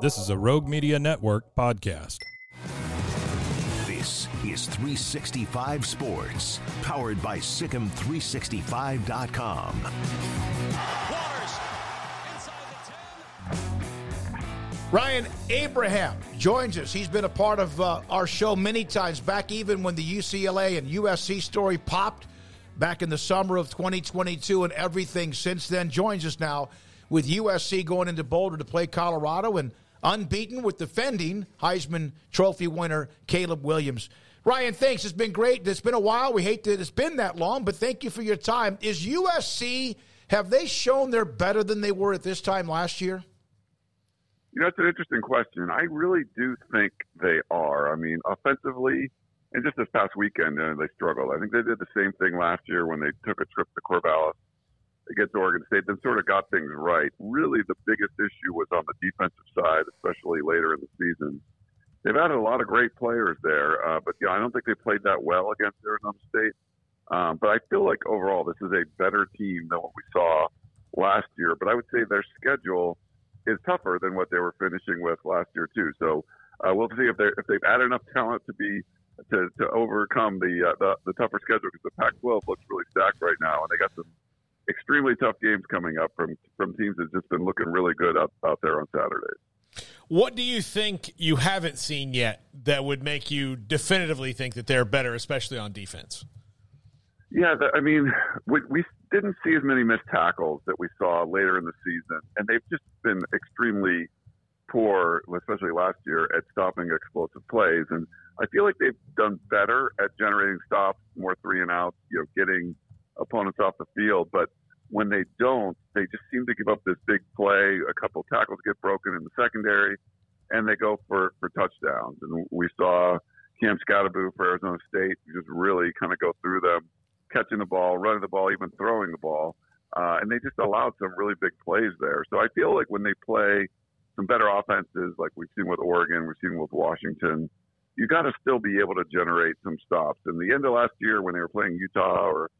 This is a Rogue Media Network podcast. This is 365 Sports, powered by Sicem365.com. Ryan Abraham joins us. He's been a part of uh, our show many times back, even when the UCLA and USC story popped back in the summer of 2022, and everything since then. Joins us now with USC going into Boulder to play Colorado and unbeaten with defending Heisman Trophy winner Caleb Williams. Ryan, thanks. It's been great. It's been a while. We hate that it's been that long, but thank you for your time. Is USC, have they shown they're better than they were at this time last year? You know, it's an interesting question. I really do think they are. I mean, offensively, and just this past weekend, uh, they struggled. I think they did the same thing last year when they took a trip to Corvallis against Oregon State, then sort of got things right. Really, the biggest issue was on the defensive side, especially later in the season. They've added a lot of great players there, uh, but yeah, I don't think they played that well against Arizona State. Um, but I feel like overall, this is a better team than what we saw last year. But I would say their schedule is tougher than what they were finishing with last year too. So uh, we'll see if they if they've added enough talent to be to, to overcome the, uh, the the tougher schedule because the Pac-12 looks really stacked right now, and they got some extremely tough games coming up from from teams that's just been looking really good out, out there on Saturdays. What do you think you haven't seen yet that would make you definitively think that they're better, especially on defense? Yeah, the, I mean, we, we didn't see as many missed tackles that we saw later in the season, and they've just been extremely poor, especially last year, at stopping explosive plays. And I feel like they've done better at generating stops, more three and outs, you know, getting opponents off the field. But when they don't, they just seem to give up this big play. A couple tackles get broken in the secondary, and they go for for touchdowns. And we saw Cam Skattebo for Arizona State just really kind of go through them, catching the ball, running the ball, even throwing the ball. Uh, and they just allowed some really big plays there. So I feel like when they play some better offenses, like we've seen with Oregon, we've seen with Washington, you got to still be able to generate some stops. In the end of last year, when they were playing Utah or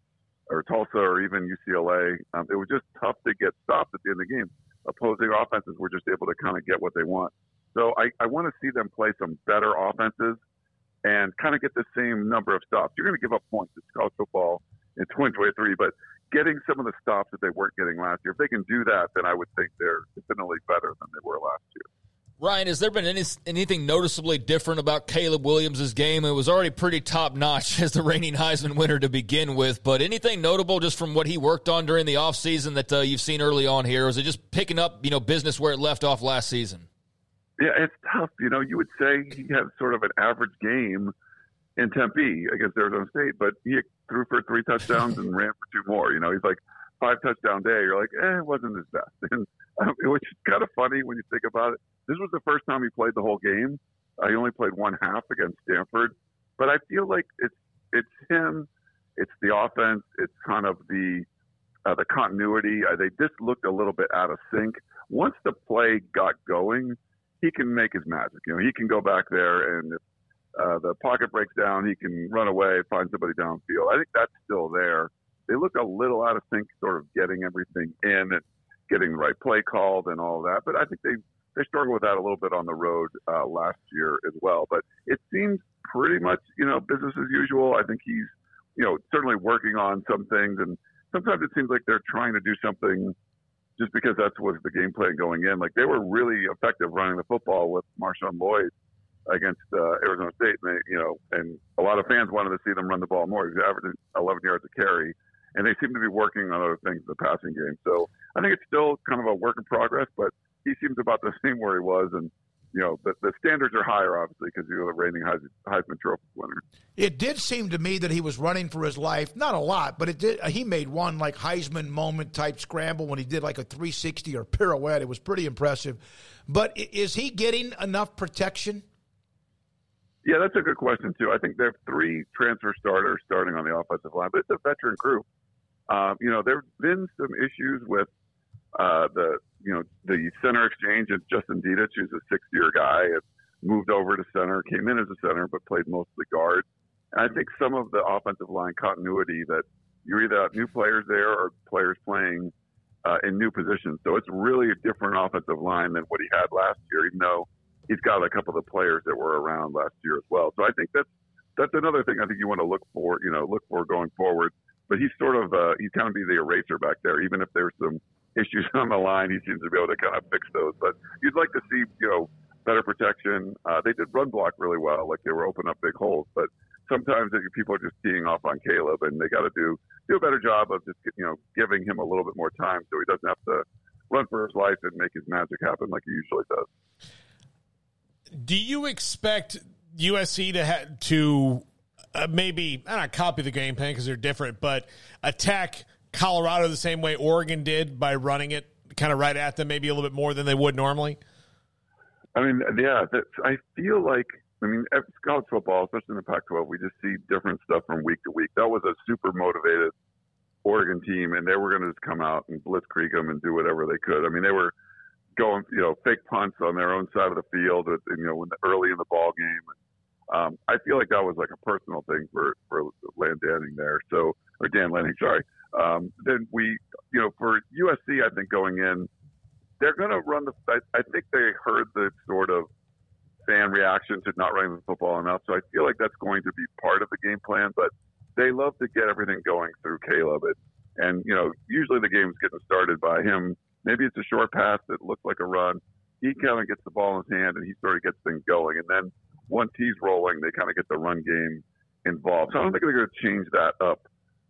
or Tulsa or even UCLA. Um, it was just tough to get stopped at the end of the game. Opposing offenses were just able to kind of get what they want. So I, I want to see them play some better offenses and kind of get the same number of stops. You're going to give up points in college football in 2023, but getting some of the stops that they weren't getting last year, if they can do that, then I would think they're definitely better than they were last year. Ryan, has there been any, anything noticeably different about Caleb Williams' game? It was already pretty top notch as the reigning Heisman winner to begin with, but anything notable just from what he worked on during the offseason that uh, you've seen early on here? Or is it just picking up, you know, business where it left off last season? Yeah, it's tough. You know, you would say he had sort of an average game in Tempe against Arizona State, but he threw for three touchdowns and ran for two more. You know, he's like five touchdown day. You're like, eh, it wasn't his best. And um, which is kind of funny when you think about it. This was the first time he played the whole game. Uh, he only played one half against Stanford, but I feel like it's it's him, it's the offense, it's kind of the uh, the continuity. Uh, they just looked a little bit out of sync. Once the play got going, he can make his magic. You know, he can go back there and if uh, the pocket breaks down, he can run away, find somebody downfield. I think that's still there. Look a little out of sync, sort of getting everything in and getting the right play called and all that. But I think they they struggled with that a little bit on the road uh, last year as well. But it seems pretty much you know business as usual. I think he's you know certainly working on some things, and sometimes it seems like they're trying to do something just because that's was the game plan going in. Like they were really effective running the football with Marshawn Lloyd against uh, Arizona State, and they, you know, and a lot of fans wanted to see them run the ball more. He's averaging 11 yards a carry and they seem to be working on other things in the passing game. So I think it's still kind of a work in progress, but he seems about the same where he was, and you know, the, the standards are higher, obviously, because you're the reigning Heisman Trophy winner. It did seem to me that he was running for his life. Not a lot, but it did. Uh, he made one like Heisman moment type scramble when he did like a 360 or pirouette. It was pretty impressive. But is he getting enough protection? Yeah, that's a good question too. I think there are three transfer starters starting on the offensive line, but it's a veteran group. Um, you know, there've been some issues with uh, the you know the center exchange of Justin Dedich, who's a six-year guy, and moved over to center, came in as a center, but played mostly guard. And I think some of the offensive line continuity that you either have new players there or players playing uh, in new positions. So it's really a different offensive line than what he had last year, even though he's got a couple of the players that were around last year as well. So I think that's that's another thing I think you want to look for, you know, look for going forward. But he's sort of uh, he's kind of be the eraser back there, even if there's some issues on the line. He seems to be able to kind of fix those. But you'd like to see, you know, better protection. Uh, they did run block really well, like they were opening up big holes. But sometimes people are just teeing off on Caleb, and they got to do do a better job of just you know giving him a little bit more time so he doesn't have to run for his life and make his magic happen like he usually does. Do you expect USC to ha- to uh, maybe not copy the game plan because they're different, but attack Colorado the same way Oregon did by running it kind of right at them, maybe a little bit more than they would normally? I mean, yeah, I feel like, I mean, college football, especially in the Pac 12, we just see different stuff from week to week. That was a super motivated Oregon team, and they were going to just come out and blitzkrieg them and do whatever they could. I mean, they were going, you know, fake punts on their own side of the field, you know, early in the ball game. Um, I feel like that was like a personal thing for for Land Lanning there. So, or Dan Lanning, sorry. Um, then we, you know, for USC, I think going in, they're going to run the. I, I think they heard the sort of fan reaction to not running the football enough. So I feel like that's going to be part of the game plan. But they love to get everything going through Caleb. And, and you know, usually the game's getting started by him. Maybe it's a short pass that looks like a run. He kind of gets the ball in his hand and he sort of gets things going. And then once he's rolling, they kind of get the run game involved. So I don't think they're going to change that up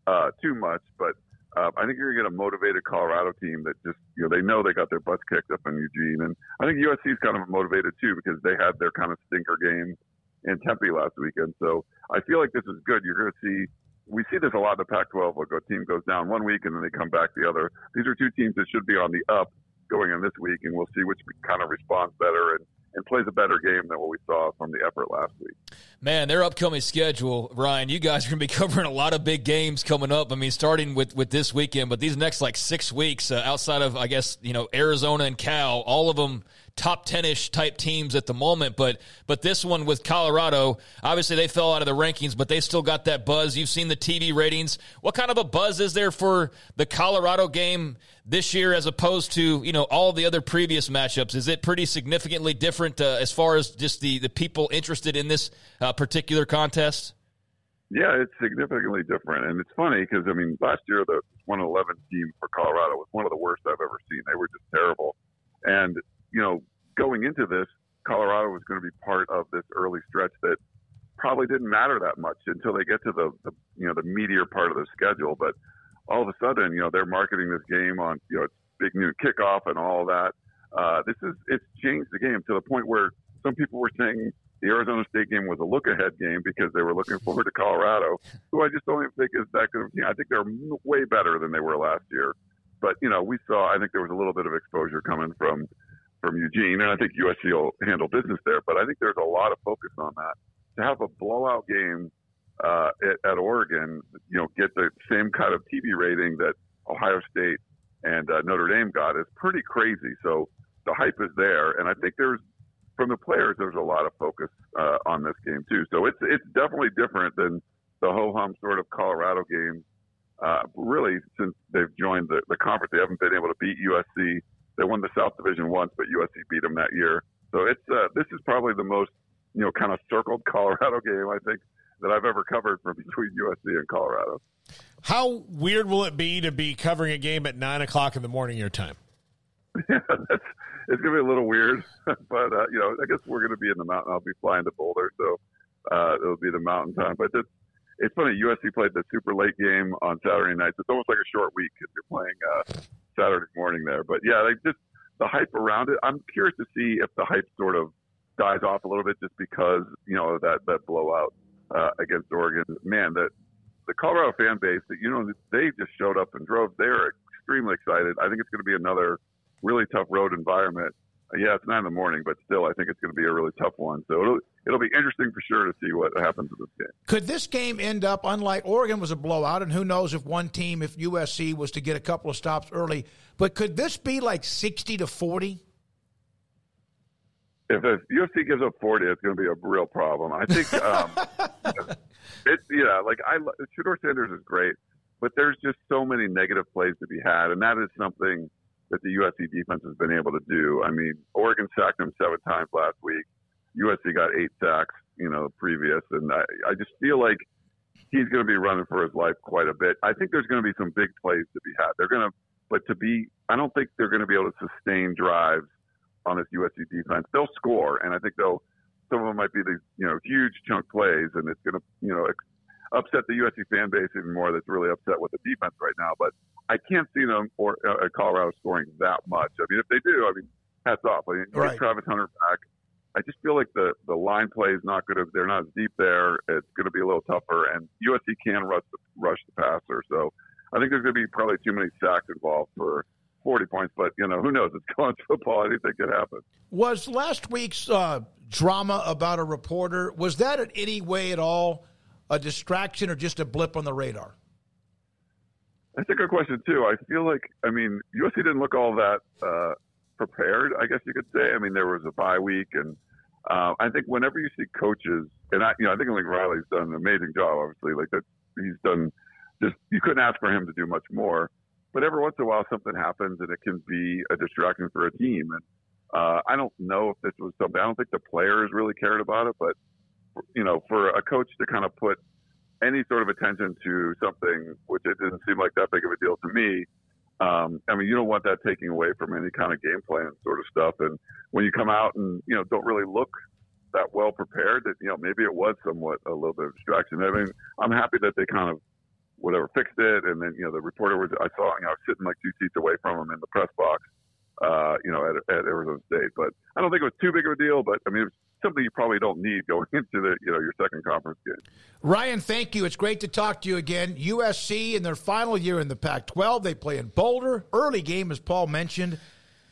uh, too much, but uh, I think you're going to get a motivated Colorado team that just, you know, they know they got their butts kicked up in Eugene. And I think USC is kind of motivated too because they had their kind of stinker game in Tempe last weekend. So I feel like this is good. You're going to see, we see this a lot in the Pac 12. Like a team goes down one week and then they come back the other. These are two teams that should be on the up going in this week, and we'll see which kind of responds better. And and plays a better game than what we saw from the effort last week. Man, their upcoming schedule, Ryan, you guys are going to be covering a lot of big games coming up. I mean, starting with, with this weekend, but these next like six weeks, uh, outside of, I guess, you know, Arizona and Cal, all of them top 10ish type teams at the moment but but this one with Colorado obviously they fell out of the rankings but they still got that buzz. You've seen the TV ratings. What kind of a buzz is there for the Colorado game this year as opposed to you know all the other previous matchups? Is it pretty significantly different uh, as far as just the the people interested in this uh, particular contest? Yeah, it's significantly different, and it's funny because I mean, last year the 111 team for Colorado was one of the worst I've ever seen. They were just terrible, and you know, going into this, Colorado was going to be part of this early stretch that probably didn't matter that much until they get to the, the you know the meatier part of the schedule. But all of a sudden, you know, they're marketing this game on you know it's Big Noon Kickoff and all that. Uh, this is it's changed the game to the point where some people were saying the Arizona State game was a look ahead game because they were looking forward to Colorado, who I just don't even think is that good of a team. I think they're way better than they were last year. But you know, we saw I think there was a little bit of exposure coming from from Eugene, and I think USC will handle business there. But I think there's a lot of focus on that. To have a blowout game uh, at, at, Oregon, you know, get the same kind of TV rating that Ohio State and uh, Notre Dame got is pretty crazy. So the hype is there, and I think there's from the players there's a lot of focus uh, on this game too. So it's it's definitely different than the ho hum sort of Colorado games. Uh, really, since they've joined the, the conference, they haven't been able to beat USC they won the South Division once, but USC beat them that year. So it's uh, this is probably the most you know kind of circled Colorado game I think that I've ever covered from between USC and Colorado. How weird will it be to be covering a game at nine o'clock in the morning your time? Yeah, that's it's gonna be a little weird, but uh, you know I guess we're gonna be in the mountain. I'll be flying to Boulder, so uh, it'll be the mountain time. But it's it's funny. USC played the super late game on Saturday night. It's almost like a short week if you're playing uh, Saturday morning there. But yeah, like just the hype around it. I'm curious to see if the hype sort of dies off a little bit just because you know that that blowout uh, against Oregon. Man, that the Colorado fan base that you know they just showed up and drove. They're extremely excited. I think it's going to be another really tough road environment. Yeah, it's nine in the morning, but still, I think it's going to be a really tough one. So it'll be interesting for sure to see what happens in this game. Could this game end up unlike Oregon was a blowout, and who knows if one team, if USC was to get a couple of stops early, but could this be like sixty to forty? If USC gives up forty, it's going to be a real problem. I think um, it, yeah, like I Shedeur Sanders is great, but there's just so many negative plays to be had, and that is something that the USC defense has been able to do. I mean, Oregon sacked him seven times last week. USC got eight sacks, you know, previous, and I, I just feel like he's going to be running for his life quite a bit. I think there's going to be some big plays to be had. They're going to, but to be, I don't think they're going to be able to sustain drives on this USC defense. They'll score, and I think they'll. Some of them might be these, you know, huge chunk plays, and it's going to, you know, upset the USC fan base even more. That's really upset with the defense right now. But I can't see them or uh, Colorado scoring that much. I mean, if they do, I mean, hats off. I mean, right. get Travis Hunter back. I just feel like the the line play is not going to. They're not as deep there. It's going to be a little tougher, and USC can rush the, rush the passer. So I think there's going to be probably too many sacks involved for 40 points. But you know, who knows? It's college football. Anything could happen. Was last week's uh, drama about a reporter was that in any way at all a distraction or just a blip on the radar? That's a good question too. I feel like I mean USC didn't look all that uh, prepared. I guess you could say. I mean there was a bye week, and uh, I think whenever you see coaches, and I you know I think like Riley's done an amazing job. Obviously, like that he's done. Just you couldn't ask for him to do much more. But every once in a while something happens and it can be a distraction for a team. And uh, I don't know if this was something. I don't think the players really cared about it, but you know, for a coach to kind of put any sort of attention to something, which it didn't seem like that big of a deal to me. Um, I mean, you don't want that taking away from any kind of game plan sort of stuff. And when you come out and you know don't really look that well prepared, that you know maybe it was somewhat a little bit of distraction. I mean, I'm happy that they kind of whatever fixed it, and then you know the reporter was I saw you know I was sitting like two seats away from him in the press box, uh, you know at, at Arizona State. But I don't think it was too big of a deal. But I mean, it was something you probably don't need going into the you know your second conference game. Ryan, thank you. It's great to talk to you again. USC in their final year in the Pac-12, they play in Boulder. Early game, as Paul mentioned,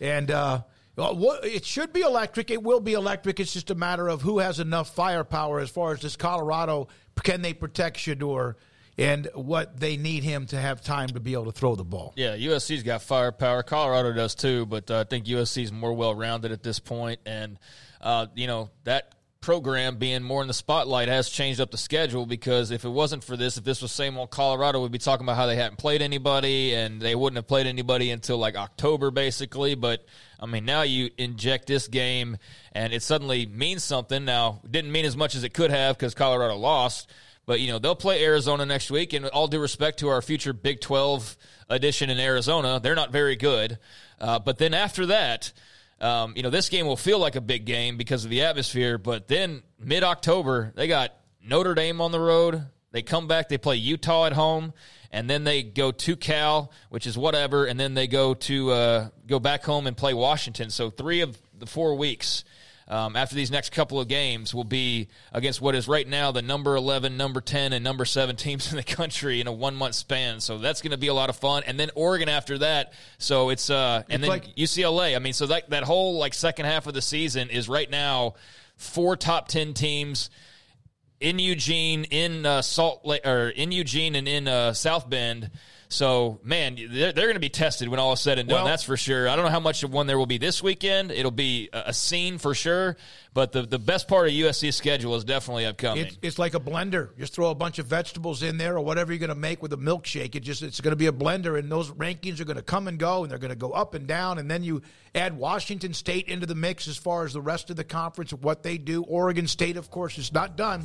and. uh it should be electric. It will be electric. It's just a matter of who has enough firepower as far as this Colorado. Can they protect Shedeur? and what they need him to have time to be able to throw the ball. Yeah, USC's got firepower. Colorado does too, but uh, I think USC's more well rounded at this point, and uh, you know that program being more in the spotlight has changed up the schedule because if it wasn't for this, if this was same old Colorado, we'd be talking about how they hadn't played anybody and they wouldn't have played anybody until like October, basically. But I mean, now you inject this game and it suddenly means something. Now, didn't mean as much as it could have because Colorado lost. But you know they'll play Arizona next week, and all due respect to our future Big Twelve edition in Arizona, they're not very good. Uh, but then after that, um, you know, this game will feel like a big game because of the atmosphere. But then mid October, they got Notre Dame on the road. They come back, they play Utah at home, and then they go to Cal, which is whatever, and then they go to uh, go back home and play Washington. So three of the four weeks um, after these next couple of games will be against what is right now the number 11, number 10, and number 7 teams in the country in a one month span. So that's going to be a lot of fun. And then Oregon after that. So it's, uh, and it's then like- UCLA. I mean, so that, that whole like second half of the season is right now four top 10 teams in Eugene, in uh, Salt Lake, or in Eugene and in uh, South Bend. So, man, they're, they're going to be tested when all is said and done. Well, that's for sure. I don't know how much of one there will be this weekend. It'll be a, a scene for sure. But the, the best part of USC's schedule is definitely upcoming. It's, it's like a blender. Just throw a bunch of vegetables in there or whatever you're going to make with a milkshake. It just it's going to be a blender, and those rankings are going to come and go, and they're going to go up and down. And then you add Washington State into the mix as far as the rest of the conference, what they do. Oregon State, of course, is not done.